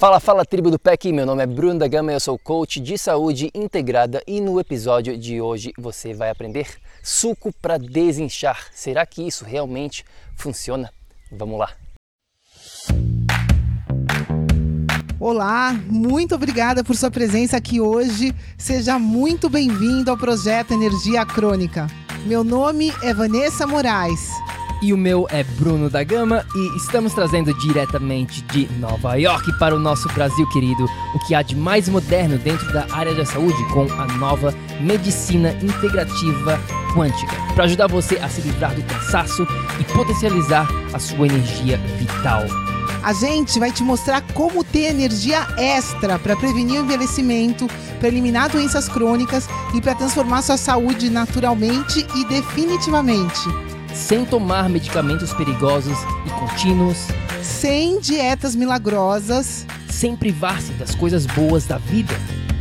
Fala, fala tribo do PEC, meu nome é Bruno da Gama, eu sou coach de saúde integrada e no episódio de hoje você vai aprender suco para desinchar. Será que isso realmente funciona? Vamos lá. Olá, muito obrigada por sua presença aqui hoje. Seja muito bem-vindo ao projeto Energia Crônica. Meu nome é Vanessa Moraes. E o meu é Bruno da Gama e estamos trazendo diretamente de Nova York para o nosso Brasil querido o que há de mais moderno dentro da área da saúde com a nova medicina integrativa quântica, para ajudar você a se livrar do cansaço e potencializar a sua energia vital. A gente vai te mostrar como ter energia extra para prevenir o envelhecimento, para eliminar doenças crônicas e para transformar sua saúde naturalmente e definitivamente sem tomar medicamentos perigosos e contínuos, sem dietas milagrosas, sem privar-se das coisas boas da vida,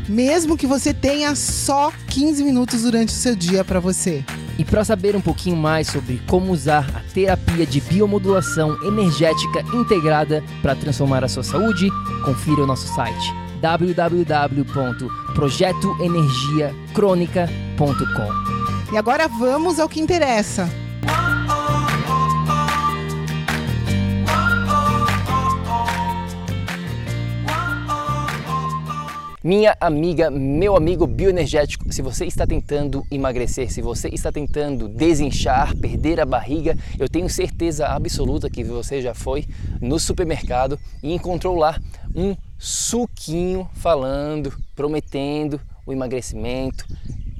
mesmo que você tenha só 15 minutos durante o seu dia para você. E para saber um pouquinho mais sobre como usar a terapia de biomodulação energética integrada para transformar a sua saúde, confira o nosso site www.projetoenergiacronica.com. E agora vamos ao que interessa. Minha amiga, meu amigo bioenergético, se você está tentando emagrecer, se você está tentando desinchar, perder a barriga, eu tenho certeza absoluta que você já foi no supermercado e encontrou lá um suquinho falando, prometendo o emagrecimento,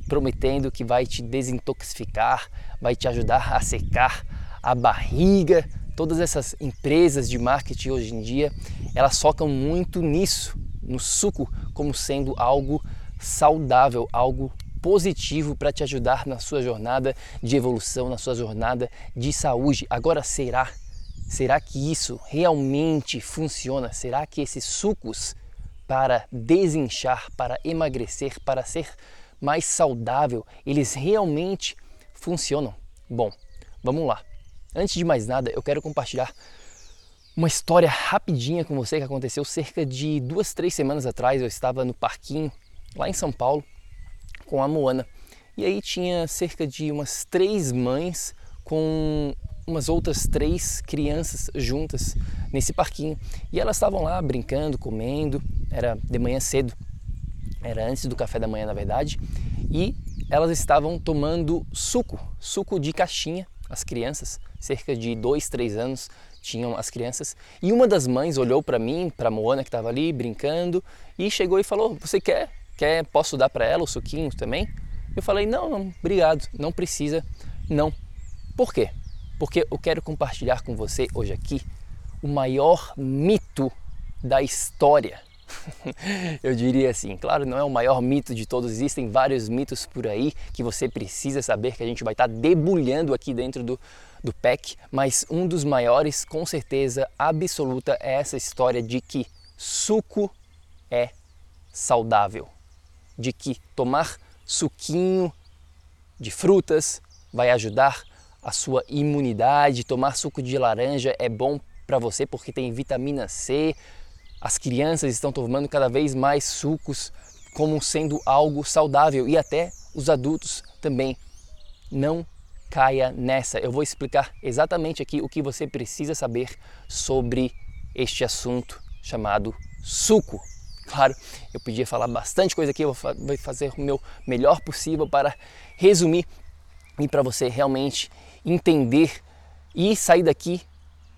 prometendo que vai te desintoxicar, vai te ajudar a secar a barriga. Todas essas empresas de marketing hoje em dia, elas focam muito nisso, no suco como sendo algo saudável, algo positivo para te ajudar na sua jornada de evolução, na sua jornada de saúde. Agora, será? Será que isso realmente funciona? Será que esses sucos para desinchar, para emagrecer, para ser mais saudável, eles realmente funcionam? Bom, vamos lá. Antes de mais nada, eu quero compartilhar uma história rapidinha com você que aconteceu cerca de duas, três semanas atrás. Eu estava no parquinho lá em São Paulo com a Moana. E aí tinha cerca de umas três mães com umas outras três crianças juntas nesse parquinho. E elas estavam lá brincando, comendo. Era de manhã cedo, era antes do café da manhã na verdade, e elas estavam tomando suco, suco de caixinha, as crianças, cerca de dois, três anos, tinham as crianças. E uma das mães olhou para mim, para Moana que estava ali brincando, e chegou e falou: "Você quer? Quer? Posso dar para ela o suquinho também?" Eu falei: "Não, não, obrigado, não precisa, não." Por quê? Porque eu quero compartilhar com você hoje aqui o maior mito da história. eu diria assim, claro, não é o maior mito de todos, existem vários mitos por aí que você precisa saber que a gente vai estar tá debulhando aqui dentro do, do PEC, mas um dos maiores, com certeza absoluta, é essa história de que suco é saudável, de que tomar suquinho de frutas vai ajudar a sua imunidade, tomar suco de laranja é bom para você porque tem vitamina C. As crianças estão tomando cada vez mais sucos como sendo algo saudável e até os adultos também. Não caia nessa. Eu vou explicar exatamente aqui o que você precisa saber sobre este assunto chamado suco. Claro, eu podia falar bastante coisa aqui, eu vou fazer o meu melhor possível para resumir e para você realmente entender e sair daqui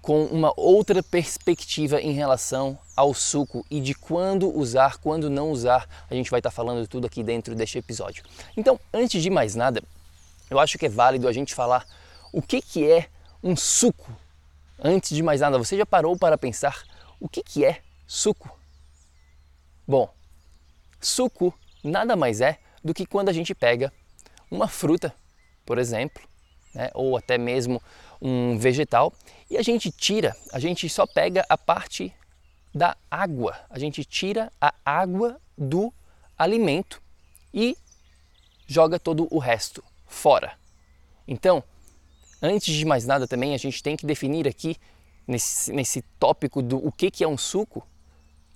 com uma outra perspectiva em relação ao suco e de quando usar, quando não usar. A gente vai estar falando tudo aqui dentro deste episódio. Então, antes de mais nada, eu acho que é válido a gente falar o que, que é um suco. Antes de mais nada, você já parou para pensar o que, que é suco? Bom, suco nada mais é do que quando a gente pega uma fruta, por exemplo, né, ou até mesmo um vegetal, e a gente tira, a gente só pega a parte da água, a gente tira a água do alimento e joga todo o resto fora. Então, antes de mais nada também, a gente tem que definir aqui, nesse, nesse tópico do o que, que é um suco,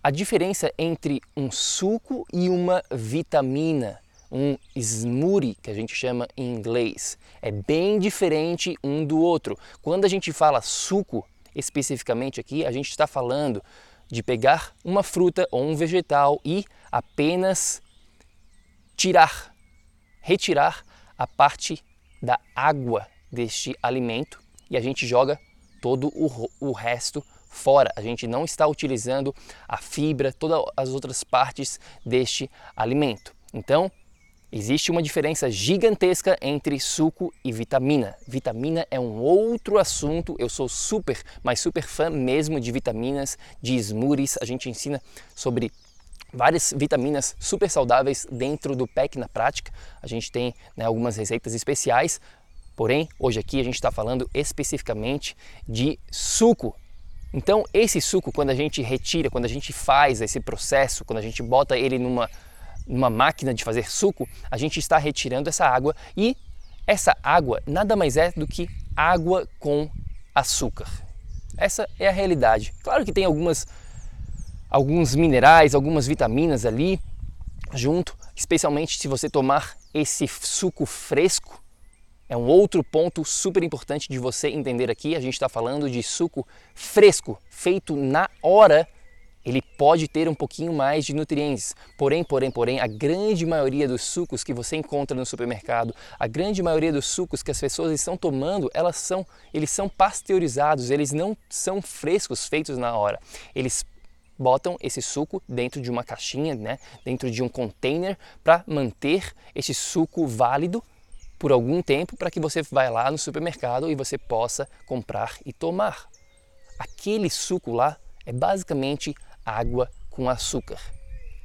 a diferença entre um suco e uma vitamina, um smoothie que a gente chama em inglês. É bem diferente um do outro. Quando a gente fala suco, especificamente aqui, a gente está falando de pegar uma fruta ou um vegetal e apenas tirar, retirar a parte da água deste alimento e a gente joga todo o, o resto fora. A gente não está utilizando a fibra, todas as outras partes deste alimento. Então, existe uma diferença gigantesca entre suco e vitamina. Vitamina é um outro assunto. Eu sou super, mas super fã mesmo de vitaminas, de smoothies. A gente ensina sobre várias vitaminas super saudáveis dentro do PEC na prática. A gente tem né, algumas receitas especiais, porém hoje aqui a gente está falando especificamente de suco. Então, esse suco, quando a gente retira, quando a gente faz esse processo, quando a gente bota ele numa, numa máquina de fazer suco, a gente está retirando essa água e essa água nada mais é do que água com açúcar. Essa é a realidade. Claro que tem algumas, alguns minerais, algumas vitaminas ali junto, especialmente se você tomar esse suco fresco, é um outro ponto super importante de você entender aqui. A gente está falando de suco fresco, feito na hora. Ele pode ter um pouquinho mais de nutrientes. Porém, porém, porém, a grande maioria dos sucos que você encontra no supermercado, a grande maioria dos sucos que as pessoas estão tomando, elas são, eles são pasteurizados, eles não são frescos, feitos na hora. Eles botam esse suco dentro de uma caixinha, né, dentro de um container para manter esse suco válido por algum tempo para que você vá lá no supermercado e você possa comprar e tomar. Aquele suco lá é basicamente água com açúcar.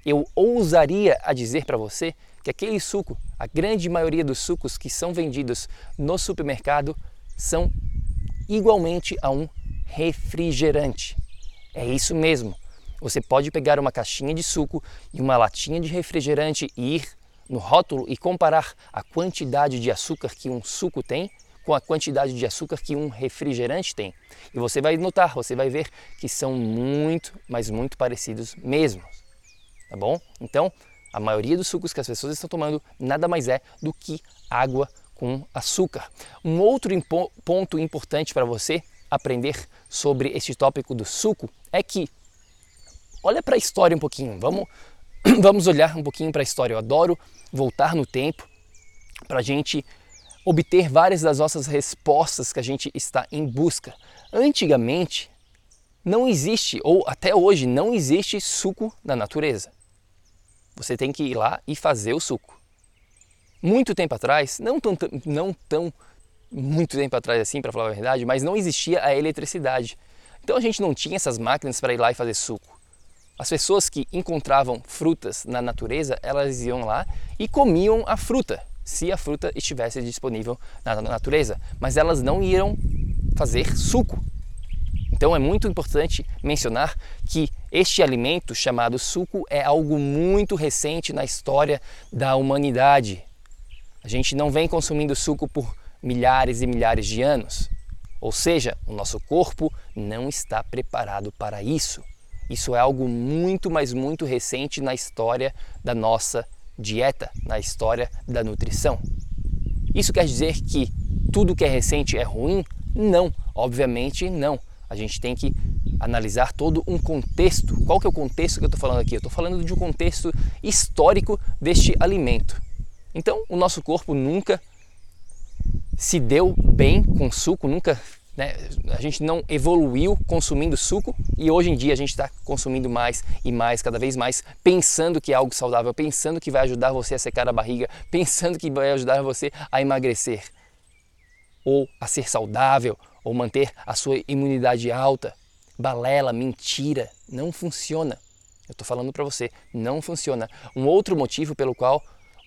Eu ousaria a dizer para você que aquele suco, a grande maioria dos sucos que são vendidos no supermercado são igualmente a um refrigerante. É isso mesmo. Você pode pegar uma caixinha de suco e uma latinha de refrigerante e ir no rótulo e comparar a quantidade de açúcar que um suco tem com a quantidade de açúcar que um refrigerante tem. E você vai notar, você vai ver que são muito, mas muito parecidos mesmo. Tá bom? Então, a maioria dos sucos que as pessoas estão tomando nada mais é do que água com açúcar. Um outro impo ponto importante para você aprender sobre este tópico do suco é que olha para a história um pouquinho. Vamos vamos olhar um pouquinho para a história. Eu adoro voltar no tempo para a gente obter várias das nossas respostas que a gente está em busca. Antigamente, não existe, ou até hoje, não existe suco na natureza. Você tem que ir lá e fazer o suco. Muito tempo atrás, não tão, não tão muito tempo atrás assim, para falar a verdade, mas não existia a eletricidade. Então a gente não tinha essas máquinas para ir lá e fazer suco. As pessoas que encontravam frutas na natureza, elas iam lá e comiam a fruta, se a fruta estivesse disponível na natureza, mas elas não iam fazer suco. Então é muito importante mencionar que este alimento chamado suco é algo muito recente na história da humanidade. A gente não vem consumindo suco por milhares e milhares de anos. Ou seja, o nosso corpo não está preparado para isso. Isso é algo muito, mas muito recente na história da nossa dieta, na história da nutrição. Isso quer dizer que tudo que é recente é ruim? Não, obviamente não. A gente tem que analisar todo um contexto. Qual que é o contexto que eu estou falando aqui? Eu estou falando de um contexto histórico deste alimento. Então, o nosso corpo nunca se deu bem com suco, nunca né? A gente não evoluiu consumindo suco e hoje em dia a gente está consumindo mais e mais, cada vez mais, pensando que é algo saudável, pensando que vai ajudar você a secar a barriga, pensando que vai ajudar você a emagrecer, ou a ser saudável, ou manter a sua imunidade alta. Balela, mentira, não funciona. Eu estou falando para você, não funciona. Um outro motivo pelo qual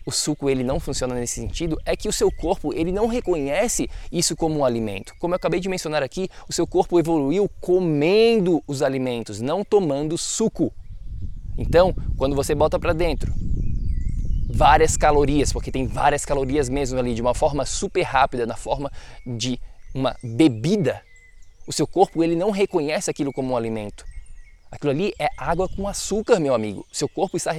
o suco ele não funciona nesse sentido é que o seu corpo ele não reconhece isso como um alimento. Como eu acabei de mencionar aqui, o seu corpo evoluiu comendo os alimentos, não tomando suco. Então, quando você bota para dentro várias calorias, porque tem várias calorias mesmo ali, de uma forma super rápida, na forma de uma bebida, o seu corpo ele não reconhece aquilo como um alimento. Aquilo ali é água com açúcar, meu amigo. Seu corpo está,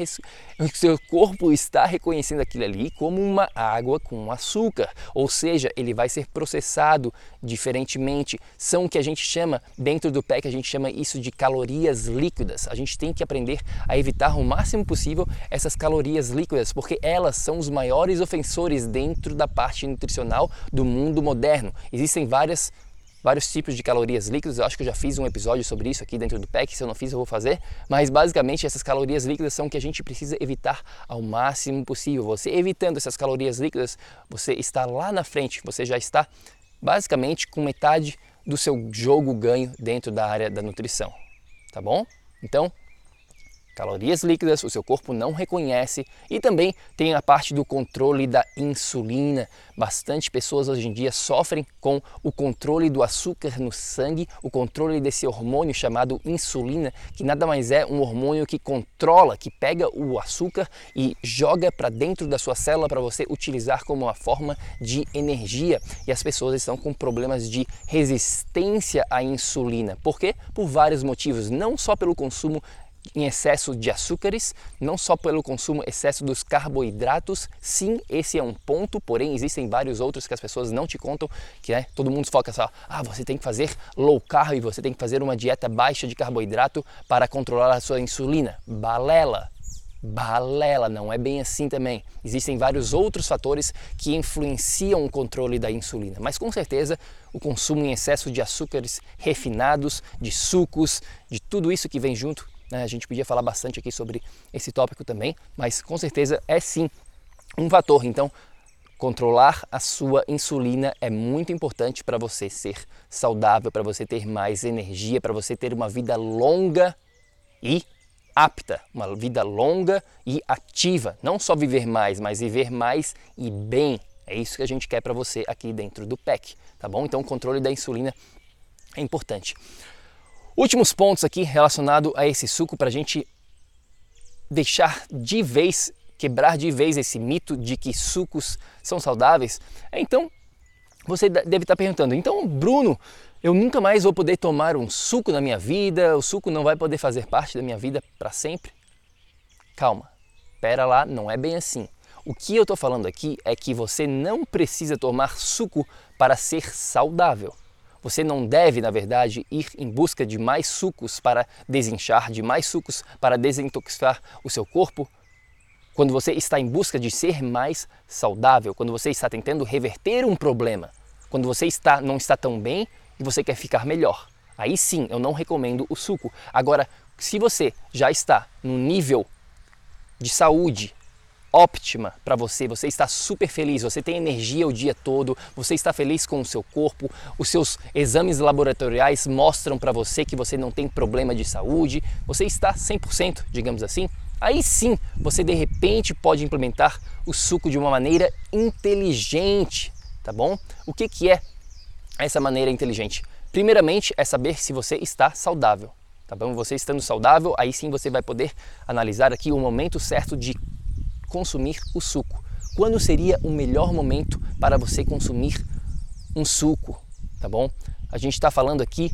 seu corpo está reconhecendo aquilo ali como uma água com açúcar. Ou seja, ele vai ser processado diferentemente. São o que a gente chama, dentro do PEC, a gente chama isso de calorias líquidas. A gente tem que aprender a evitar o máximo possível essas calorias líquidas, porque elas são os maiores ofensores dentro da parte nutricional do mundo moderno. Existem várias vários tipos de calorias líquidas. Eu acho que eu já fiz um episódio sobre isso aqui dentro do PEC, se eu não fiz eu vou fazer. Mas basicamente essas calorias líquidas são que a gente precisa evitar ao máximo possível. Você evitando essas calorias líquidas, você está lá na frente, você já está basicamente com metade do seu jogo ganho dentro da área da nutrição, tá bom? Então, calorias líquidas o seu corpo não reconhece e também tem a parte do controle da insulina. Bastante pessoas hoje em dia sofrem com o controle do açúcar no sangue, o controle desse hormônio chamado insulina, que nada mais é um hormônio que controla, que pega o açúcar e joga para dentro da sua célula para você utilizar como uma forma de energia. E as pessoas estão com problemas de resistência à insulina. Por quê? Por vários motivos, não só pelo consumo em excesso de açúcares, não só pelo consumo excesso dos carboidratos, sim, esse é um ponto, porém existem vários outros que as pessoas não te contam, que é, todo mundo foca só, ah, você tem que fazer low carb, você tem que fazer uma dieta baixa de carboidrato para controlar a sua insulina. Balela. Balela, não é bem assim também. Existem vários outros fatores que influenciam o controle da insulina, mas com certeza o consumo em excesso de açúcares refinados, de sucos, de tudo isso que vem junto né? A gente podia falar bastante aqui sobre esse tópico também, mas com certeza é sim um fator. Então, controlar a sua insulina é muito importante para você ser saudável, para você ter mais energia, para você ter uma vida longa e apta, uma vida longa e ativa. Não só viver mais, mas viver mais e bem. É isso que a gente quer para você aqui dentro do PEC, tá bom? Então, o controle da insulina é importante. Últimos pontos aqui relacionado a esse suco para a gente deixar de vez, quebrar de vez esse mito de que sucos são saudáveis. Então, você deve estar perguntando, então Bruno, eu nunca mais vou poder tomar um suco na minha vida, o suco não vai poder fazer parte da minha vida para sempre? Calma, pera lá, não é bem assim. O que eu estou falando aqui é que você não precisa tomar suco para ser saudável. Você não deve, na verdade, ir em busca de mais sucos para desinchar, de mais sucos para desintoxicar o seu corpo. Quando você está em busca de ser mais saudável, quando você está tentando reverter um problema, quando você está não está tão bem e você quer ficar melhor. Aí sim, eu não recomendo o suco. Agora, se você já está no nível de saúde óptima para você, você está super feliz, você tem energia o dia todo, você está feliz com o seu corpo, os seus exames laboratoriais mostram para você que você não tem problema de saúde, você está 100%, digamos assim. Aí sim, você de repente pode implementar o suco de uma maneira inteligente, tá bom? O que, que é essa maneira inteligente? Primeiramente é saber se você está saudável, tá bom? Você estando saudável, aí sim você vai poder analisar aqui o momento certo de consumir o suco. Quando seria o melhor momento para você consumir um suco, tá bom? A gente está falando aqui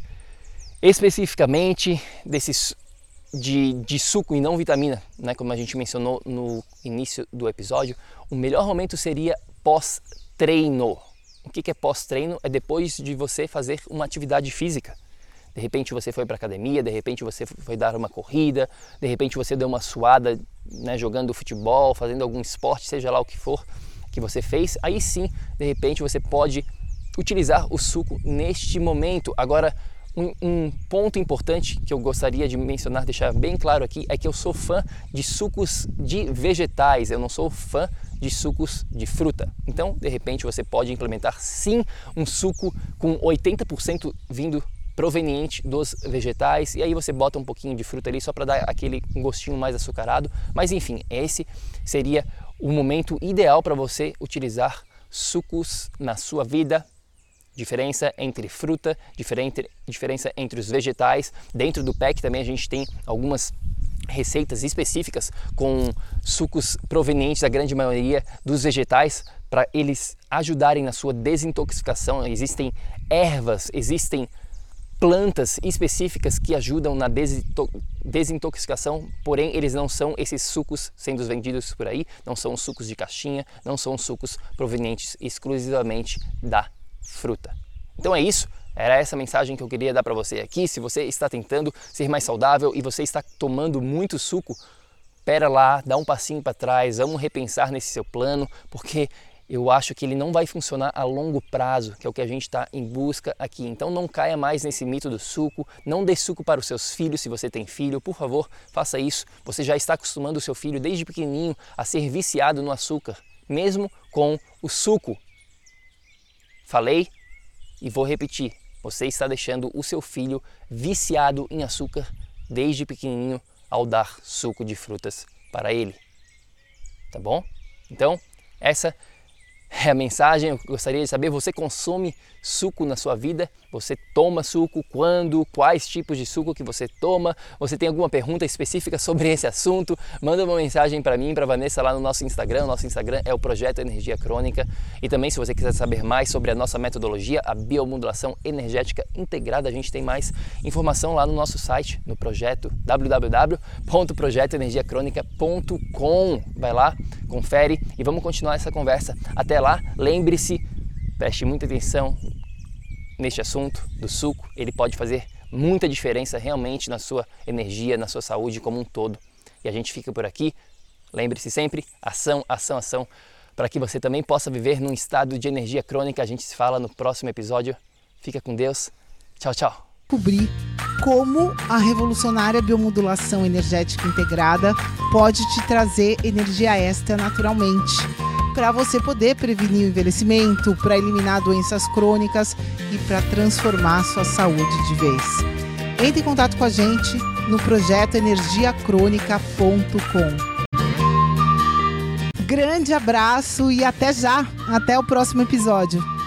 especificamente desses de, de, suco e não vitamina, né? Como a gente mencionou no início do episódio, o melhor momento seria pós-treino. O que, é pós-treino? É depois de você fazer uma atividade física. De repente você foi para academia, de repente você foi dar uma corrida, de repente você deu uma suada né, jogando futebol, fazendo algum esporte, seja lá o que for que você fez. Aí sim, de repente você pode utilizar o suco neste momento. Agora, um, um, ponto importante que eu gostaria de mencionar, deixar bem claro aqui, é que eu sou fã de sucos de vegetais, eu não sou fã de sucos de fruta. Então, de repente, você pode implementar sim um suco com 80% vindo proveniente dos vegetais e aí você bota um pouquinho de fruta ali só para dar aquele gostinho mais açucarado. Mas enfim, esse seria o momento ideal para você utilizar sucos na sua vida. Diferença entre fruta, diferença entre os vegetais. Dentro do PEC também a gente tem algumas receitas específicas com sucos provenientes da grande maioria dos vegetais para eles ajudarem na sua desintoxicação. Existem ervas, existem plantas específicas que ajudam na desintoxicação, porém eles não são esses sucos sendo vendidos por aí, não são sucos de caixinha, não são sucos provenientes exclusivamente da fruta. Então é isso, era essa mensagem que eu queria dar para você aqui. Se você está tentando ser mais saudável e você está tomando muito suco, pera lá, dá um passinho para trás, vamos repensar nesse seu plano, porque eu acho que ele não vai funcionar a longo prazo, que é o que a gente está em busca aqui. Então não caia mais nesse mito do suco, não dê suco para os seus filhos se você tem filho, por favor, faça isso. Você já está acostumando o seu filho desde pequenininho a ser viciado no açúcar, mesmo com o suco. Falei e vou repetir. Você está deixando o seu filho viciado em açúcar desde pequenininho ao dar suco de frutas para ele. Tá bom? Então, essa é a mensagem. Eu gostaria de saber: você consome suco na sua vida? Você toma suco? Quando? Quais tipos de suco que você toma? Você tem alguma pergunta específica sobre esse assunto? Manda uma mensagem para mim, para Vanessa lá no nosso Instagram. Nosso Instagram é o Projeto Energia Crônica. E também, se você quiser saber mais sobre a nossa metodologia, a biomodulação energética integrada, a gente tem mais informação lá no nosso site, no projeto www.projetoenergiacronica.com. Vai lá, confere e vamos continuar essa conversa. Até lá, lembre-se, preste muita atenção neste assunto do suco, ele pode fazer muita diferença realmente na sua energia, na sua saúde como um todo. E a gente fica por aqui. Lembre-se sempre, ação, ação, ação, para que você também possa viver num estado de energia crônica. A gente se fala no próximo episódio. Fica com Deus. Tchau, tchau. Descobrir como a revolucionária biomodulação energética integrada pode te trazer energia extra naturalmente para você poder prevenir o envelhecimento, para eliminar doenças crônicas e para transformar sua saúde de vez. Entre em contato com a gente no projeto energiacrônica.com. Grande abraço e até já! Até o próximo episódio.